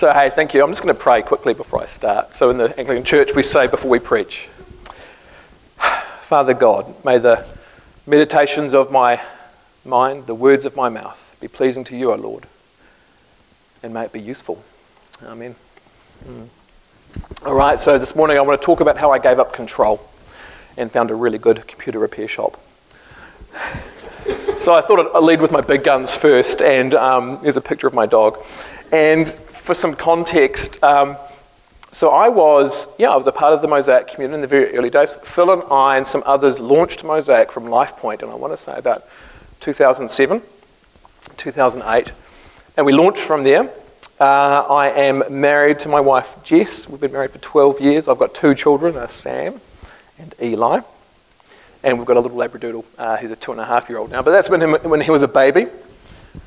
So, hey, thank you. I'm just going to pray quickly before I start. So, in the Anglican Church, we say before we preach, Father God, may the meditations of my mind, the words of my mouth, be pleasing to you, O Lord, and may it be useful. Amen. Mm. All right, so this morning I want to talk about how I gave up control and found a really good computer repair shop. so I thought I'd lead with my big guns first, and um, here's a picture of my dog. And for some context, um, so I was, yeah, I was a part of the Mosaic community in the very early days. Phil and I and some others launched Mosaic from LifePoint, and I want to say about 2007, 2008, and we launched from there. Uh, I am married to my wife Jess. We've been married for 12 years. I've got two children, uh, Sam and Eli. And we've got a little Labradoodle. Uh, he's a two and a half year old now, but that's been him when he was a baby.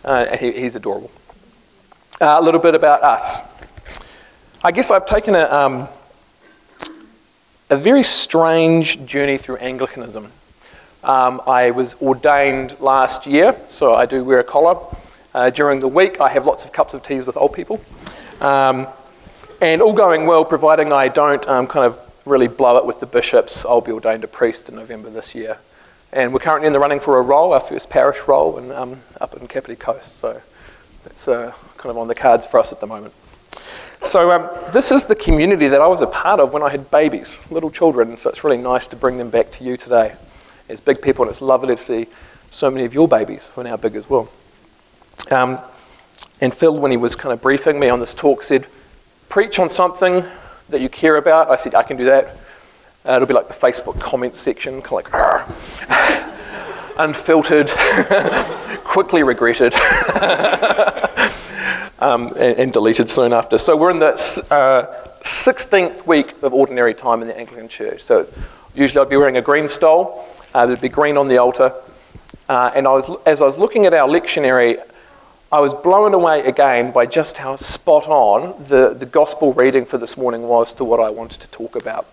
Uh, he, he's adorable. Uh, a little bit about us. I guess I've taken a, um, a very strange journey through Anglicanism. Um, I was ordained last year, so I do wear a collar. Uh, during the week, I have lots of cups of teas with old people. Um, and all going well, providing I don't um, kind of really blow it with the bishops, I'll be ordained a priest in November this year. And we're currently in the running for a role, our first parish role, in, um, up in Kapiti Coast. So it's uh, kind of on the cards for us at the moment. So um, this is the community that I was a part of when I had babies, little children. So it's really nice to bring them back to you today as big people, and it's lovely to see so many of your babies who are now big as well. Um, and Phil, when he was kind of briefing me on this talk, said, Preach on something that you care about. I said, I can do that. Uh, it'll be like the Facebook comment section, kind of like, unfiltered, quickly regretted, um, and, and, deleted soon after. So we're in the uh, 16th week of ordinary time in the Anglican Church. So usually I'd be wearing a green stole. Uh, there'd be green on the altar. Uh, and I was, as I was looking at our lectionary, I was blown away again by just how spot on the, the gospel reading for this morning was to what I wanted to talk about.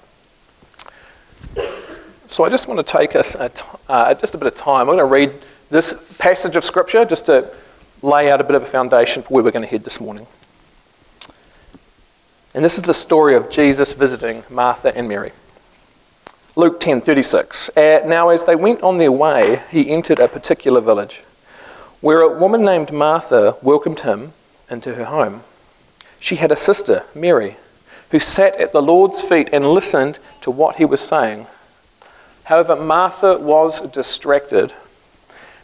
So I just want to take us a t- uh, just a bit of time. I'm going to read this passage of scripture just to lay out a bit of a foundation for where we're going to head this morning. And this is the story of Jesus visiting Martha and Mary. Luke 10:36. Uh, now as they went on their way, he entered a particular village where a woman named Martha welcomed him into her home. She had a sister, Mary, who sat at the Lord's feet and listened to what he was saying. However, Martha was distracted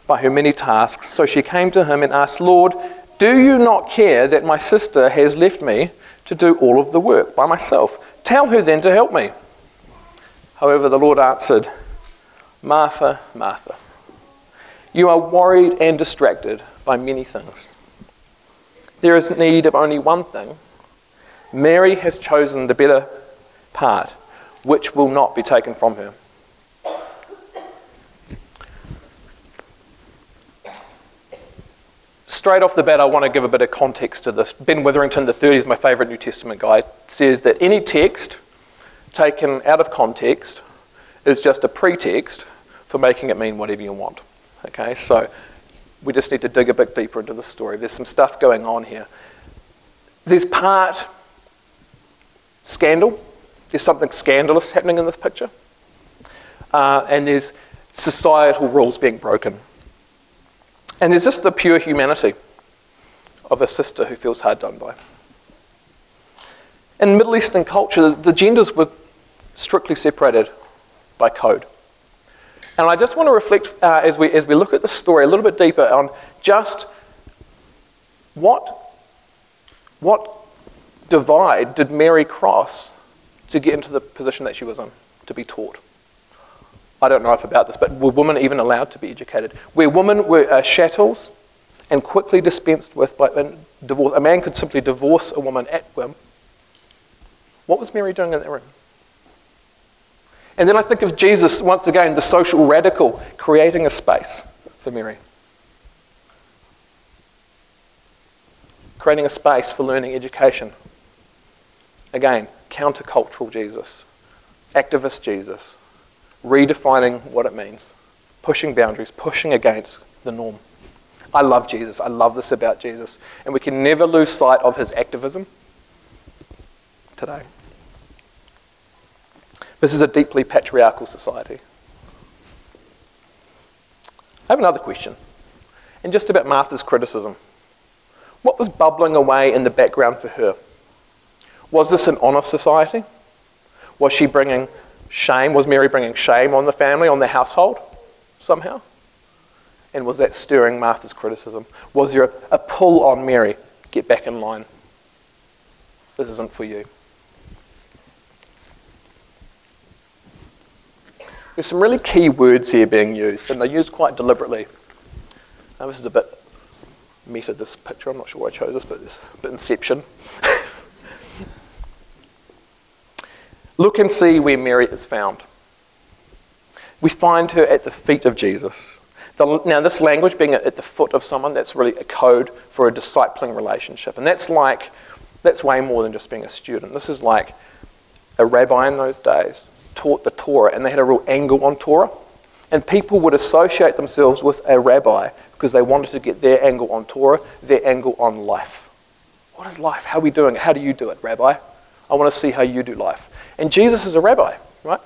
by her many tasks, so she came to him and asked, Lord, do you not care that my sister has left me to do all of the work by myself? Tell her then to help me. However, the Lord answered, Martha, Martha. You are worried and distracted by many things. There is need of only one thing. Mary has chosen the better part, which will not be taken from her. Straight off the bat, I want to give a bit of context to this. Ben Witherington, the 30s, my favourite New Testament guy, says that any text taken out of context is just a pretext for making it mean whatever you want. Okay, so we just need to dig a bit deeper into the story. There's some stuff going on here. There's part scandal, there's something scandalous happening in this picture, uh, and there's societal rules being broken. And there's just the pure humanity of a sister who feels hard done by. In Middle Eastern culture, the genders were strictly separated by code. And I just want to reflect uh, as, we, as we look at the story a little bit deeper on just what, what divide did Mary cross to get into the position that she was in, to be taught? I don't know if about this, but were women even allowed to be educated? Where women were uh, chattels and quickly dispensed with by divorce, a man could simply divorce a woman at whim. What was Mary doing in that room? And then I think of Jesus, once again, the social radical, creating a space for Mary. Creating a space for learning education. Again, countercultural Jesus, activist Jesus, redefining what it means, pushing boundaries, pushing against the norm. I love Jesus. I love this about Jesus. And we can never lose sight of his activism today. This is a deeply patriarchal society. I have another question, and just about Martha's criticism. What was bubbling away in the background for her? Was this an honest society? Was she bringing shame? Was Mary bringing shame on the family, on the household, somehow? And was that stirring Martha's criticism? Was there a, a pull on Mary? Get back in line. This isn't for you. There's some really key words here being used, and they're used quite deliberately. Now, this is a bit meta, this picture. I'm not sure why I chose this, but it's a bit inception. Look and see where Mary is found. We find her at the feet of Jesus. The, now, this language being at the foot of someone, that's really a code for a discipling relationship. And that's like, that's way more than just being a student. This is like a rabbi in those days taught the Torah, and they had a real angle on Torah. And people would associate themselves with a rabbi because they wanted to get their angle on Torah, their angle on life. What is life? How are we doing it? How do you do it, rabbi? I want to see how you do life. And Jesus is a rabbi, right?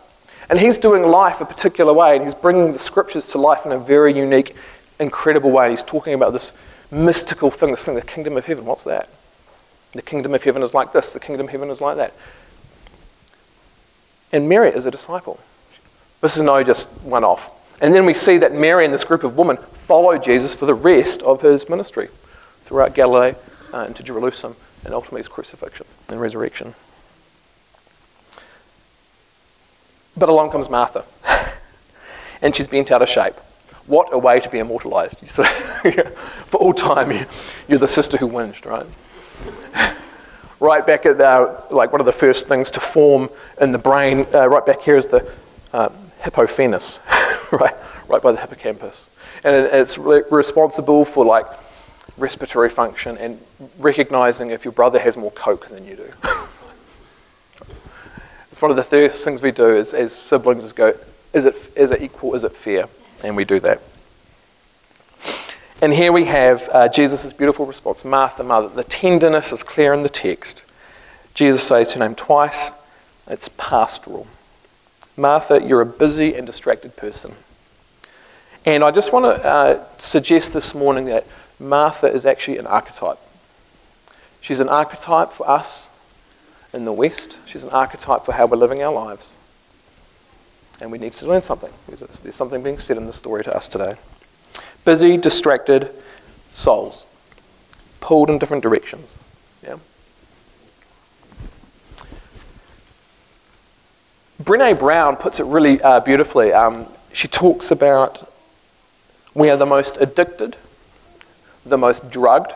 And he's doing life a particular way, and he's bringing the scriptures to life in a very unique, incredible way. He's talking about this mystical thing, this thing, the kingdom of heaven. What's that? The kingdom of heaven is like this, the kingdom of heaven is like that. And Mary is a disciple. This is no just one off. And then we see that Mary and this group of women follow Jesus for the rest of his ministry throughout Galilee uh, into Jerusalem and ultimately his crucifixion and resurrection. But along comes Martha, and she's bent out of shape. What a way to be immortalized. for all time, you're the sister who whinged, right? right back at the, like one of the first things to form in the brain, uh, right back here is the uh, right, right by the hippocampus. And it, it's re- responsible for like respiratory function and recognizing if your brother has more coke than you do. One of the first things we do is, as siblings is go, is it, is it equal, is it fair? And we do that. And here we have uh, Jesus' beautiful response Martha, Mother. The tenderness is clear in the text. Jesus says her name twice. It's pastoral. Martha, you're a busy and distracted person. And I just want to uh, suggest this morning that Martha is actually an archetype. She's an archetype for us in the West, she's an archetype for how we're living our lives. And we need to learn something. There's, something being said in the story to us today busy, distracted souls, pulled in different directions. Yeah? Brene Brown puts it really uh, beautifully. Um, she talks about we are the most addicted, the most drugged,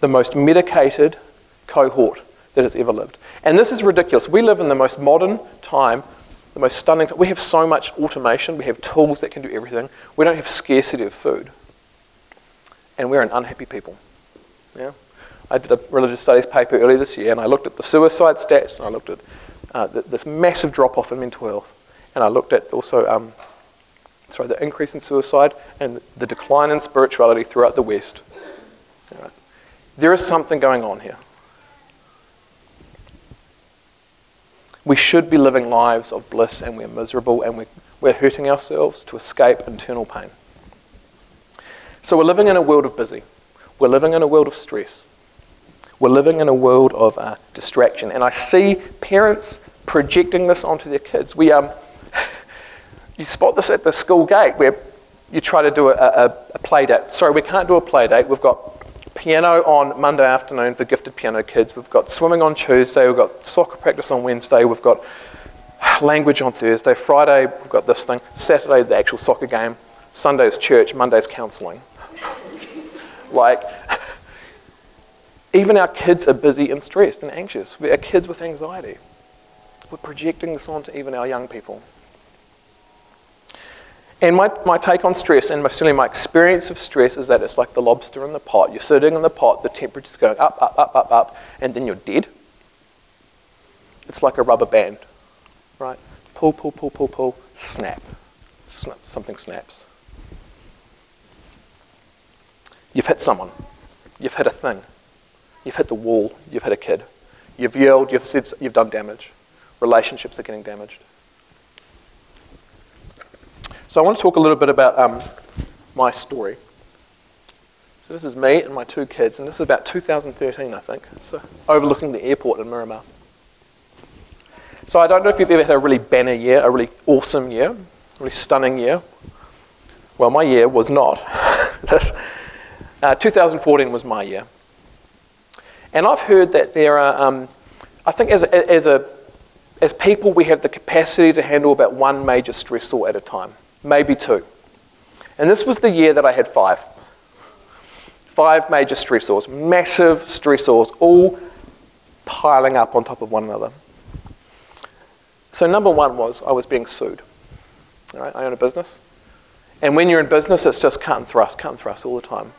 the most medicated cohort that has ever lived. And this is ridiculous. We live in the most modern time the most stunning. We have so much automation. We have tools that can do everything. We don't have scarcity of food, and we're an unhappy people. Yeah, I did a religious studies paper earlier this year, and I looked at the suicide stats, and I looked at uh, this massive drop off in mental health, and I looked at also. Um, sorry, the increase in suicide and the decline in spirituality throughout the West. There is something going on here. We should be living lives of bliss and we're miserable and we, we're hurting ourselves to escape internal pain. So we're living in a world of busy. We're living in a world of stress. We're living in a world of uh, distraction. And I see parents projecting this onto their kids. We, um, you spot this at the school gate where you try to do a, a, a play date. Sorry, we can't do a play date. We've got piano on Monday afternoon for gifted piano kids. We've got swimming on Tuesday. We've got soccer practice on Wednesday. We've got language on Thursday. Friday, we've got this thing. Saturday, the actual soccer game. Sunday's church. Monday's counselling. like, even our kids are busy and stressed and anxious. We're kids with anxiety. We're projecting this onto even our young people. And my, my take on stress, and certainly my experience of stress, is that it's like the lobster in the pot. You're sitting in the pot, the temperature's going up, up, up, up, up, and then you're dead. It's like a rubber band, right? Pull, pull, pull, pull, pull, snap. snap. Something snaps. You've hit someone. You've hit a thing. You've hit the wall. You've hit a kid. You've yelled, you've said, you've done damage. Relationships are getting damaged. So I want to talk a little bit about um, my story. So this is me and my two kids, and this is about 2013, I think. It's uh, overlooking the airport in Miramar. So I don't know if you've ever had a really banner year, a really awesome year, a really stunning year. Well, my year was not. this, uh, 2014 was my year. And I've heard that there are, um, I think as a, as, a, as people, we have the capacity to handle about one major stressor at a time, maybe two. And this was the year that I had five. Five major stressors, massive stressors, all piling up on top of one another. So, number one was I was being sued. I own a business. And when you're in business, it's just cut and thrust, cut and thrust all the time.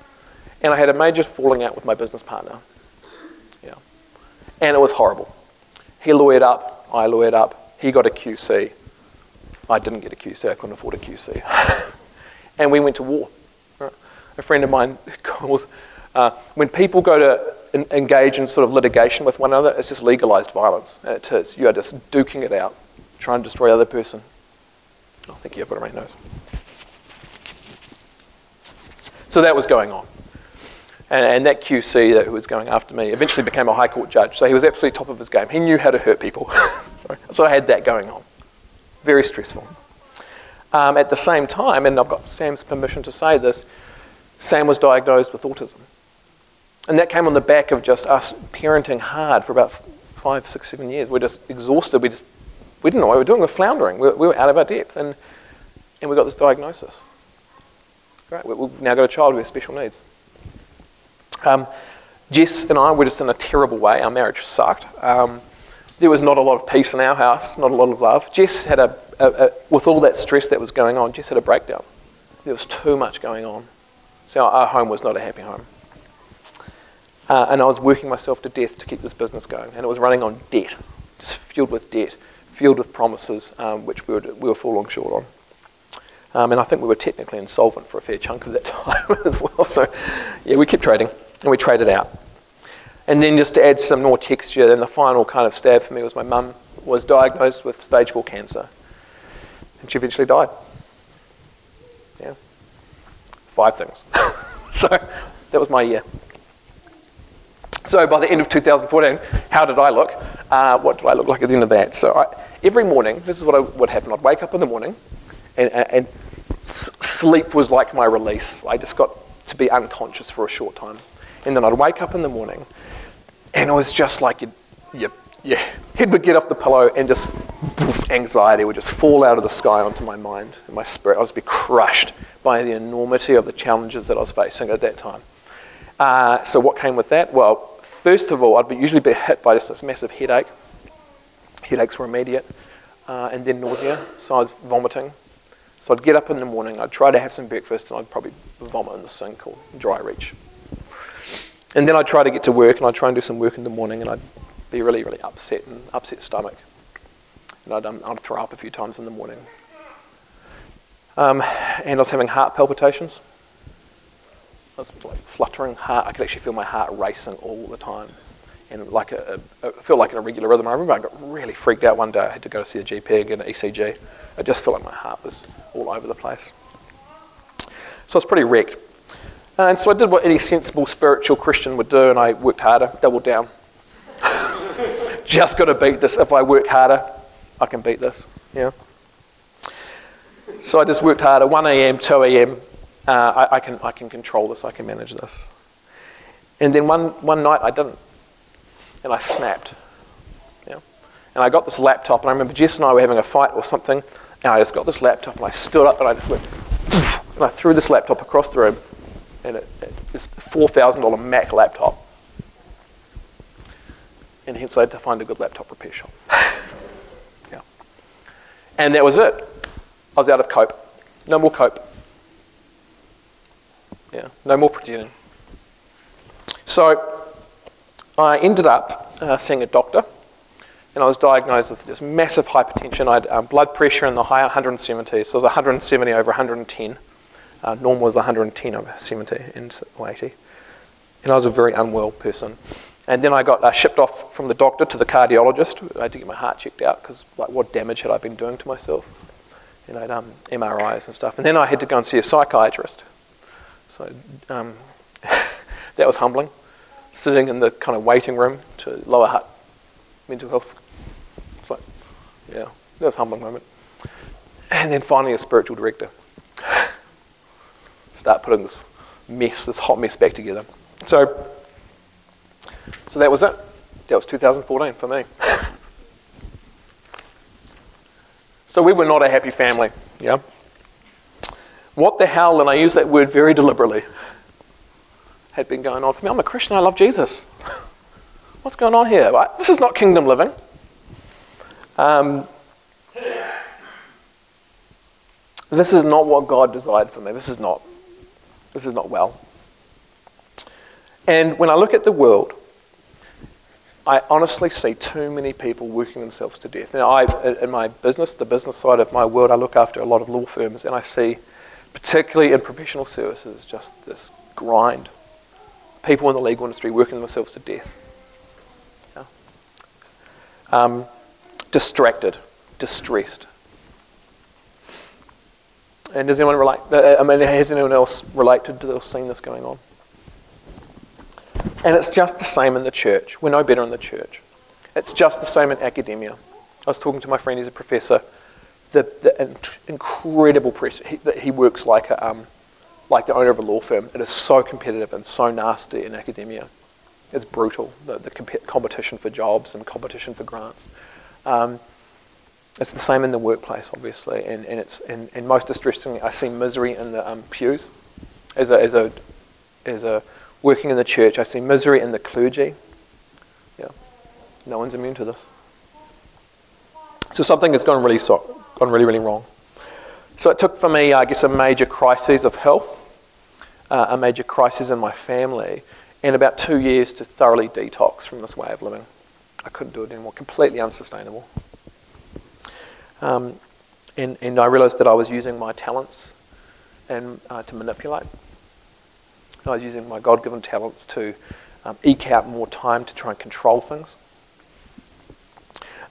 And I had a major falling out with my business partner. Yeah. And it was horrible. He lawyered up, I lawyered up, he got a QC. I didn't get a QC, I couldn't afford a QC. and we went to war. Right? A friend of mine calls, uh, when people go to in, engage in sort of litigation with one another, it's just legalized violence. It is. You are just duking it out, trying to destroy the other person. I think you, have everybody knows. So that was going on. And, and that QC that, who was going after me eventually became a High Court judge. So he was absolutely top of his game. He knew how to hurt people. so I had that going on. Very stressful. Um, at the same time, and I've got Sam's permission to say this, Sam was diagnosed with autism. And that came on the back of just us parenting hard for about five, six, seven years. We're just exhausted. We just we didn't know what we were doing. We were floundering. We, we were out of our depth. And, and we got this diagnosis. Great. We, we've now got a child with special needs. Um, Jess and I were just in a terrible way. Our marriage sucked. Um, there was not a lot of peace in our house, not a lot of love. Jess had a, a, a, with all that stress that was going on, Jess had a breakdown. There was too much going on. So our, home was not a happy home. Uh, and I was working myself to death to keep this business going. And it was running on debt, just filled with debt, filled with promises, um, which we were, we were falling short on. Um, and I think we were technically insolvent for a fair chunk of that time as well. So, yeah, we kept trading and we traded out. And then just to add some more texture, then the final kind of stab for me was my mum was diagnosed with stage four cancer. And she eventually died. Yeah. Five things. so that was my year. So by the end of 2014, how did I look? Uh, what did I look like at the end of that? So I, every morning, this is what I, would happen. I'd wake up in the morning, and, and, and sleep was like my release. I just got to be unconscious for a short time. And then I'd wake up in the morning, and it was just like your, your, your head would get off the pillow, and just poof, anxiety would just fall out of the sky onto my mind and my spirit. I'd just be crushed by the enormity of the challenges that I was facing at that time. Uh, so what came with that? Well, first of all, I'd be usually be hit by just this massive headache. Headaches were immediate, uh, and then nausea. So I was vomiting. So I'd get up in the morning, I'd try to have some breakfast, and I'd probably vomit in the sink or dry reach. And then I'd try to get to work, and I'd try and do some work in the morning, and I'd be really, really upset and upset stomach. And I'd, um, I'd throw up a few times in the morning. Um, and I was having heart palpitations. I was like fluttering heart. I could actually feel my heart racing all the time. And like a, a, a felt like a regular rhythm. I remember I got really freaked out one day. I had to go see a GP and an ECG. I just felt like my heart was all over the place. So I was pretty wrecked. And so I did what any sensible spiritual Christian would do, and I worked harder, doubled down. just got to beat this. If I work harder, I can beat this. Yeah. So I just worked harder. 1 a.m., 2 a.m., uh, I, I, can, I can control this, I can manage this. And then one, one night I didn't. And I snapped. Yeah. And I got this laptop, and I remember Jess and I were having a fight or something, and I just got this laptop, and I stood up, and I just went, and I threw this laptop across the room, and it, this $4,000 Mac laptop. And hence I had to find a good laptop repair shop. yeah. And that was it. I was out of cope. No more cope. Yeah, no more pretending. So I ended up uh, seeing a doctor, and I was diagnosed with this massive hypertension. I had um, blood pressure in the high 170s, so it was 170 over 110. Uh, normal was 110 over 70 and 80. And I was a very unwell person. And then I got uh, shipped off from the doctor to the cardiologist. I had to get my heart checked out because, like, what damage had I been doing to myself? You know, um, MRIs and stuff. And then I had to go and see a psychiatrist. So um, that was humbling. Sitting in the kind of waiting room to Lower Hutt Mental Health. It's like, yeah, that was a humbling moment. And then finally, a spiritual director. Start putting this mess, this hot mess back together. So, so that was it. That was 2014 for me. so we were not a happy family, yeah? What the hell, and I use that word very deliberately, had been going on for me. I'm a Christian, I love Jesus. What's going on here? This is not kingdom living. Um, this is not what God desired for me. This is not. This is not well. And when I look at the world, I honestly see too many people working themselves to death. Now, I, in my business, the business side of my world, I look after a lot of law firms, and I see, particularly in professional services, just this grind. People in the legal industry working themselves to death. Yeah. Um, distracted, distressed. And does anyone relate? Uh, I mean, has anyone else related to this, or seen this going on? And it's just the same in the church. We're no better in the church. It's just the same in academia. I was talking to my friend, he's a professor. The, the incredible pressure. He, he works like, a, um, like the owner of a law firm. It is so competitive and so nasty in academia. It's brutal, the, the comp- competition for jobs and competition for grants. Um, it's the same in the workplace, obviously, and, and it's and, and most distressingly, I see misery in the um, pews. As a, as a as a working in the church, I see misery in the clergy. Yeah, no one's immune to this. So something has gone really so, gone really really wrong. So it took for me, I guess, a major crisis of health, uh, a major crisis in my family, and about two years to thoroughly detox from this way of living. I couldn't do it anymore. Completely unsustainable. Um, and, and I realized that I was using my talents and uh, to manipulate. I was using my God given talents to um, eke out more time to try and control things.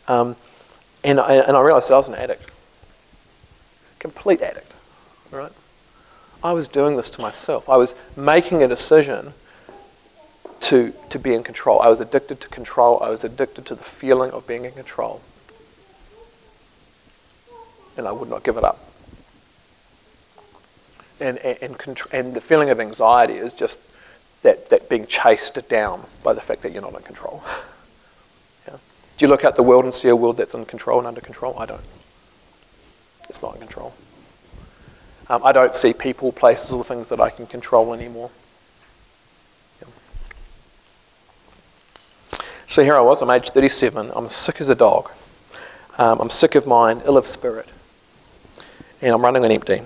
Um, and, I, and I realized that I was an addict. Complete addict. Right? I was doing this to myself. I was making a decision to, to be in control. I was addicted to control. I was addicted to the feeling of being in control and I would not give it up. And, and, and, and the feeling of anxiety is just that, that being chased down by the fact that you're not in control. yeah. Do you look at the world and see a world that's in control and under control? I don't. It's not in control. Um, I don't see people, places, or things that I can control anymore. So here I was, I'm age 37, I'm sick as a dog. Um, I'm sick of mind, ill of spirit and I'm running on empty.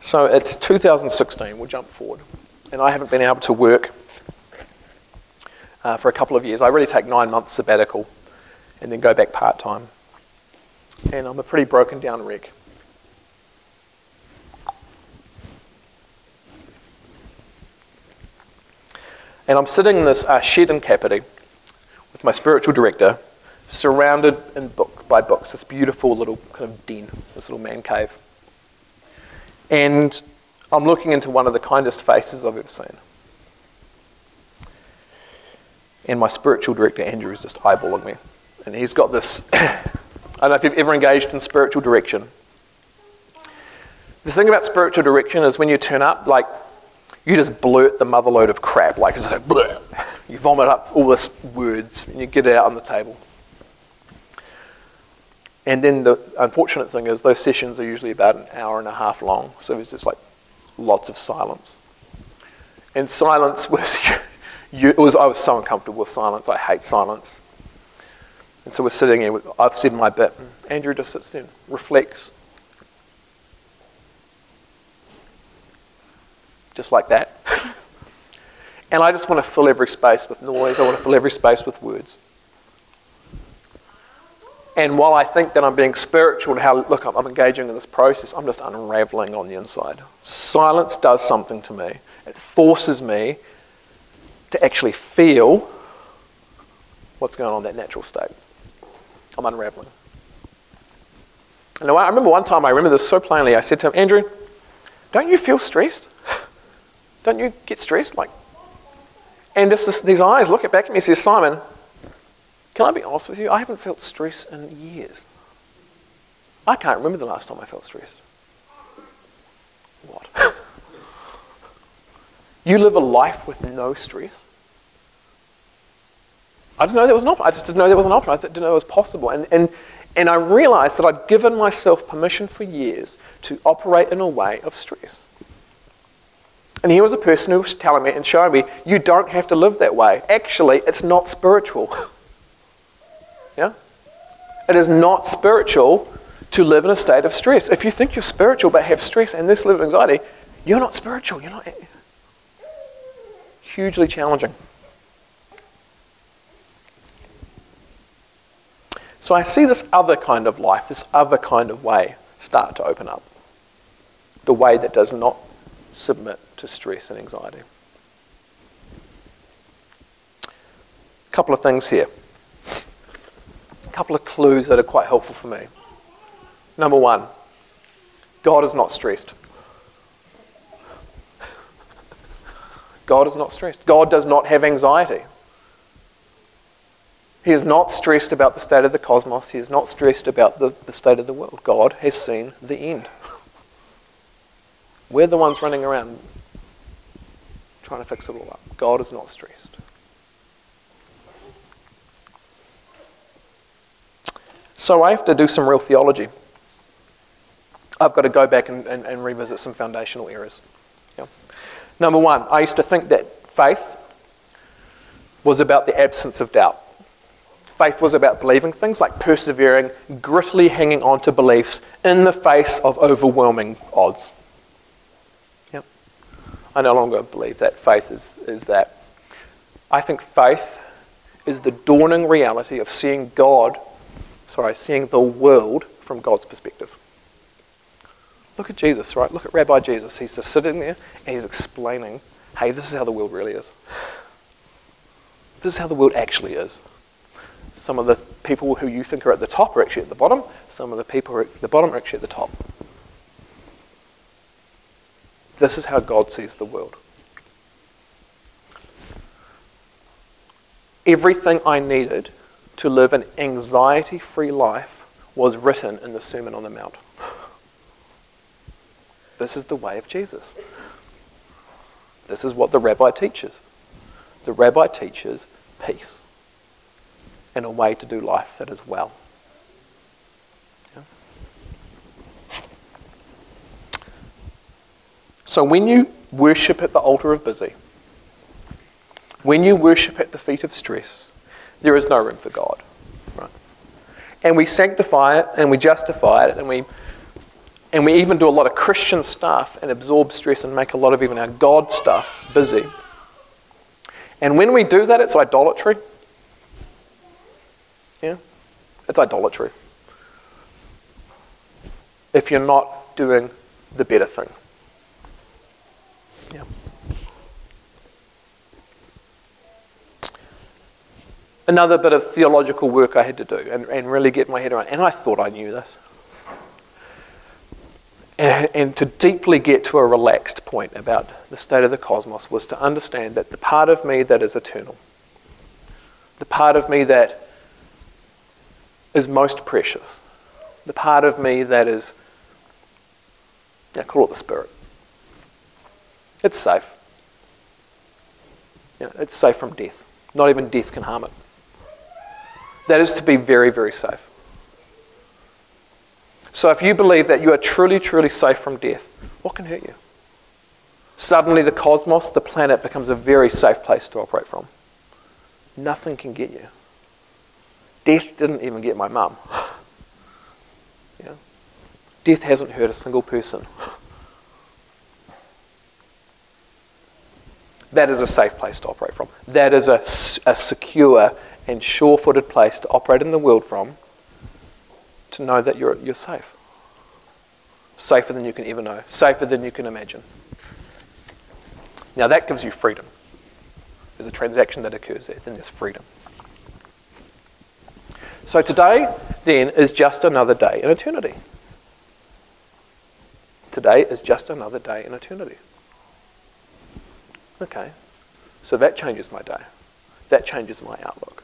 So it's 2016, we'll jump forward, and I haven't been able to work uh, for a couple of years. I really take nine months sabbatical and then go back part time. And I'm a pretty broken down wreck. And I'm sitting in this uh, shed in Kapiti with my spiritual director, surrounded in book by books, this beautiful little kind of den, this little man cave. And I'm looking into one of the kindest faces I've ever seen. And my spiritual director, Andrew, is just eyeballing me. And he's got this I don't know if you've ever engaged in spiritual direction. The thing about spiritual direction is when you turn up, like, you just blurt the motherload of crap. Like, it's like, bleh. you vomit up all this words and you get it out on the table. And then the unfortunate thing is those sessions are usually about an hour and a half long. So there's just like lots of silence. And silence was, you, it was I was so uncomfortable with silence. I hate silence. And so we're sitting here. With, I've said my bit. And Andrew just sits there, reflects, just like that. and I just want to fill every space with noise. I want to fill every space with words. And while I think that I'm being spiritual and how, look, I'm, I'm engaging in this process, I'm just unraveling on the inside. Silence does something to me. It forces me to actually feel what's going on in that natural state. I'm unraveling. And I remember one time, I remember this so plainly. I said to him, Andrew, don't you feel stressed? Don't you get stressed? Like, and just this, these eyes look back at me and says, Simon, can I be honest with you? I haven't felt stress in years. I can't remember the last time I felt stressed. What? you live a life with no stress? I didn't know there was an option. I just didn't know there was an option. I didn't know it was possible. And, and, and I realized that I'd given myself permission for years to operate in a way of stress. And here was a person who was telling me and showing me, you don't have to live that way. Actually, it's not spiritual. It is not spiritual to live in a state of stress. If you think you're spiritual but have stress and this level of anxiety, you're not spiritual. You're not. Hugely challenging. So I see this other kind of life, this other kind of way start to open up. The way that does not submit to stress and anxiety. A couple of things here. Couple of clues that are quite helpful for me. Number one, God is not stressed. God is not stressed. God does not have anxiety. He is not stressed about the state of the cosmos. He is not stressed about the, the state of the world. God has seen the end. We're the ones running around trying to fix it all up. God is not stressed. So I have to do some real theology. I've got to go back and, and, and revisit some foundational errors. Yeah. Number one, I used to think that faith was about the absence of doubt. Faith was about believing things like persevering, grittily hanging on to beliefs in the face of overwhelming odds. Yep. I no longer believe that faith is, is that. I think faith is the dawning reality of seeing God, sorry, seeing the world from God's perspective. Look at Jesus, right? Look at Rabbi Jesus. He's just sitting there and he's explaining, hey, this is how the world really is. This is how the world actually is. Some of the people who you think are at the top are actually at the bottom. Some of the people who are at the bottom are actually at the top. This is how God sees the world. Everything I needed to live an anxiety free life was written in the Sermon on the Mount. This is the way of Jesus. This is what the rabbi teaches. The rabbi teaches peace and a way to do life that is well. So when you worship at the altar of busy, when you worship at the feet of stress, there is no room for God. Right? And we sanctify it and we justify it and we and we even do a lot of Christian stuff and absorb stress and make a lot of even our God stuff busy. And when we do that, it's idolatry. Yeah? It's idolatry. If you're not doing the better thing. Yeah. Another bit of theological work I had to do and, and really get my head around, and I thought I knew this and, and, to deeply get to a relaxed point about the state of the cosmos was to understand that the part of me that is eternal, the part of me that is most precious, the part of me that is, yeah, call it the spirit, it's safe. It's safe from death. Not even death can harm it. That is to be very, very safe. So if you believe that you are truly, truly safe from death, what can hurt you? Suddenly, the cosmos, the planet, becomes a very safe place to operate from. Nothing can get you. Death didn't even get my mum. yeah. Death hasn't hurt a single person. That is a safe place to operate from. That is a, a secure and sure footed place to operate in the world from to know that you're, you're safe. Safer than you can ever know, safer than you can imagine. Now, that gives you freedom. There's a transaction that occurs there, then there's freedom. So today, then, is just another day in eternity. Today is just another day in eternity. Okay, so that changes my day. That changes my outlook.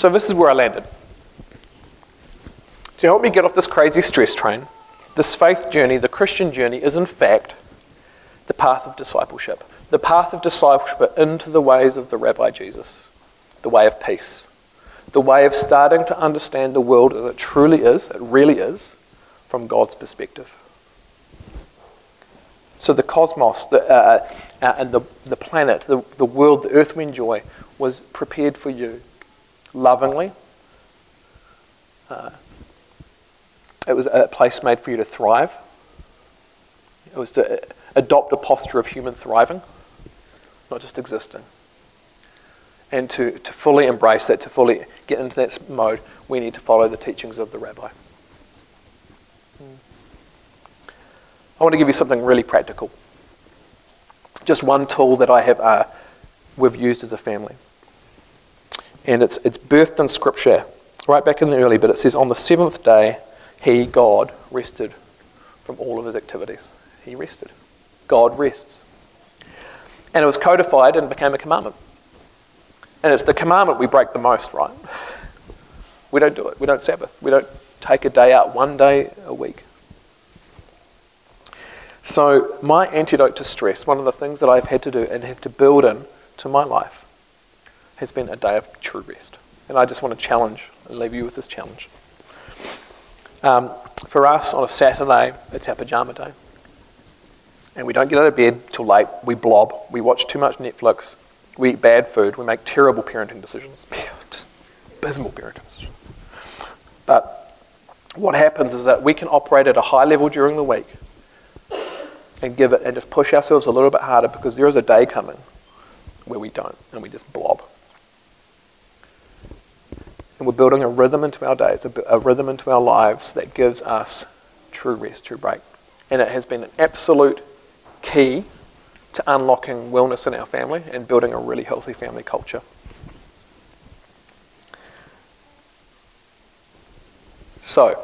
So this is where I landed. To help me get off this crazy stress train, this faith journey, the Christian journey, is in fact the path of discipleship. The path of discipleship into the ways of the Rabbi Jesus, the way of peace, the way of starting to understand the world as it truly is, it really is, from God's perspective. So the cosmos the, uh, uh, and the, the planet, the, the world, the earth we enjoy, was prepared for you lovingly. Uh, it was a place made for you to thrive. It was to adopt a posture of human thriving, not just existing. And to, to fully embrace that, to fully get into that mode, we need to follow the teachings of the rabbi. I want to give you something really practical. Just one tool that I have uh, we've used as a family and it's, it's birthed in Scripture right back in the early bit. It says, On the seventh day, he, God, rested from all of his activities. He rested. God rests. And it was codified and became a commandment. And it's the commandment we break the most, right? We don't do it. We don't Sabbath. We don't take a day out one day a week. So, my antidote to stress, one of the things that I've had to do and have to build in to my life, has been a day of true rest. And I just want to challenge and leave you with this challenge. Um, for us, on a Saturday, it's our pajama day. And we don't get out of bed till late. We blob. We watch too much Netflix. We eat bad food. We make terrible parenting decisions. Just abysmal parenting decisions. But what happens is that we can operate at a high level during the week and give it and just push ourselves a little bit harder because there is a day coming where we don't and we just blob. And we're building a rhythm into our days, a, a rhythm into our lives that gives us true rest, true break. And it has been an absolute key to unlocking wellness in our family and building a really healthy family culture. So,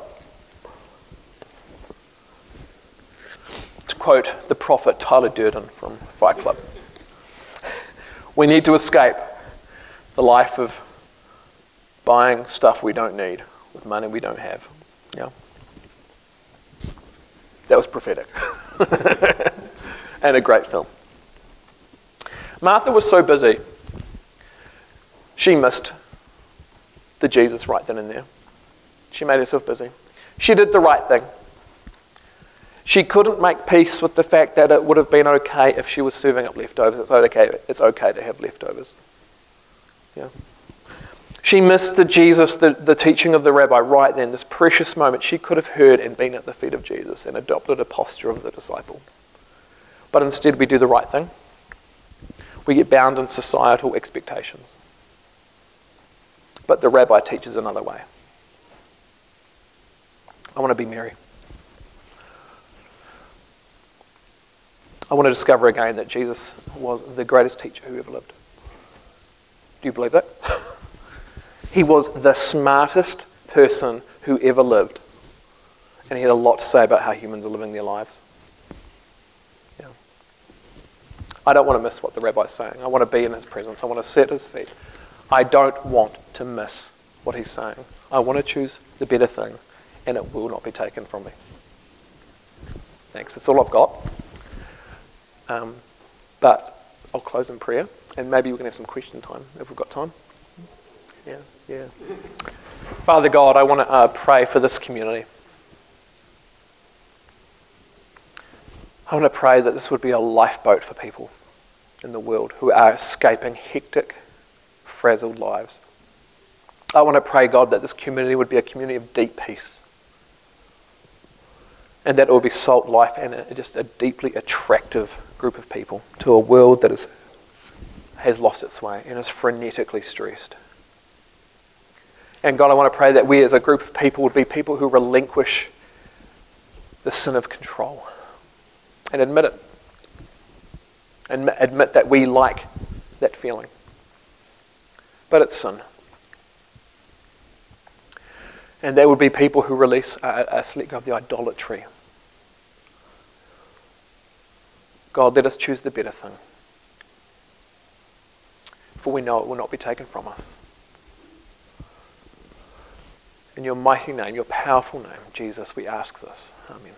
to quote the prophet Tyler Durden from Fight Club, we need to escape the life of buying stuff we don't need with money we don't have. Yeah. That was prophetic. and a great film. Martha was so busy, she missed the Jesus right then and there. She made herself busy. She did the right thing. She couldn't make peace with the fact that it would have been okay if she was serving up leftovers. It's okay, it's okay to have leftovers. Yeah. She missed the Jesus, the, the teaching of the rabbi right then, this precious moment. She could have heard and been at the feet of Jesus and adopted a posture of the disciple. But instead, we do the right thing. We get bound in societal expectations. But the rabbi teaches another way. I want to be Mary. I want to discover again that Jesus was the greatest teacher who ever lived. Do you believe that? He was the smartest person who ever lived. And he had a lot to say about how humans are living their lives. Yeah. I don't want to miss what the rabbi's saying. I want to be in his presence. I want to sit at his feet. I don't want to miss what he's saying. I want to choose the better thing, and it will not be taken from me. Thanks. That's all I've got. Um, but I'll close in prayer, and maybe we can have some question time if we've got time. Yeah. Yeah. Father God, I want to uh, pray for this community. I want to pray that this would be a lifeboat for people in the world who are escaping hectic, frazzled lives. I want to pray, God, that this community would be a community of deep peace. And that it will be salt life and a, just a deeply attractive group of people to a world that is, has lost its way and is frenetically stressed. And God, I want to pray that we as a group of people would be people who relinquish the sin of control and admit it. And admit that we like that feeling. But it's sin. And there would be people who release, us let go of the idolatry. God, let us choose the better thing. For we know it will not be taken from us. In your mighty name, your powerful name, Jesus, we ask this. Amen.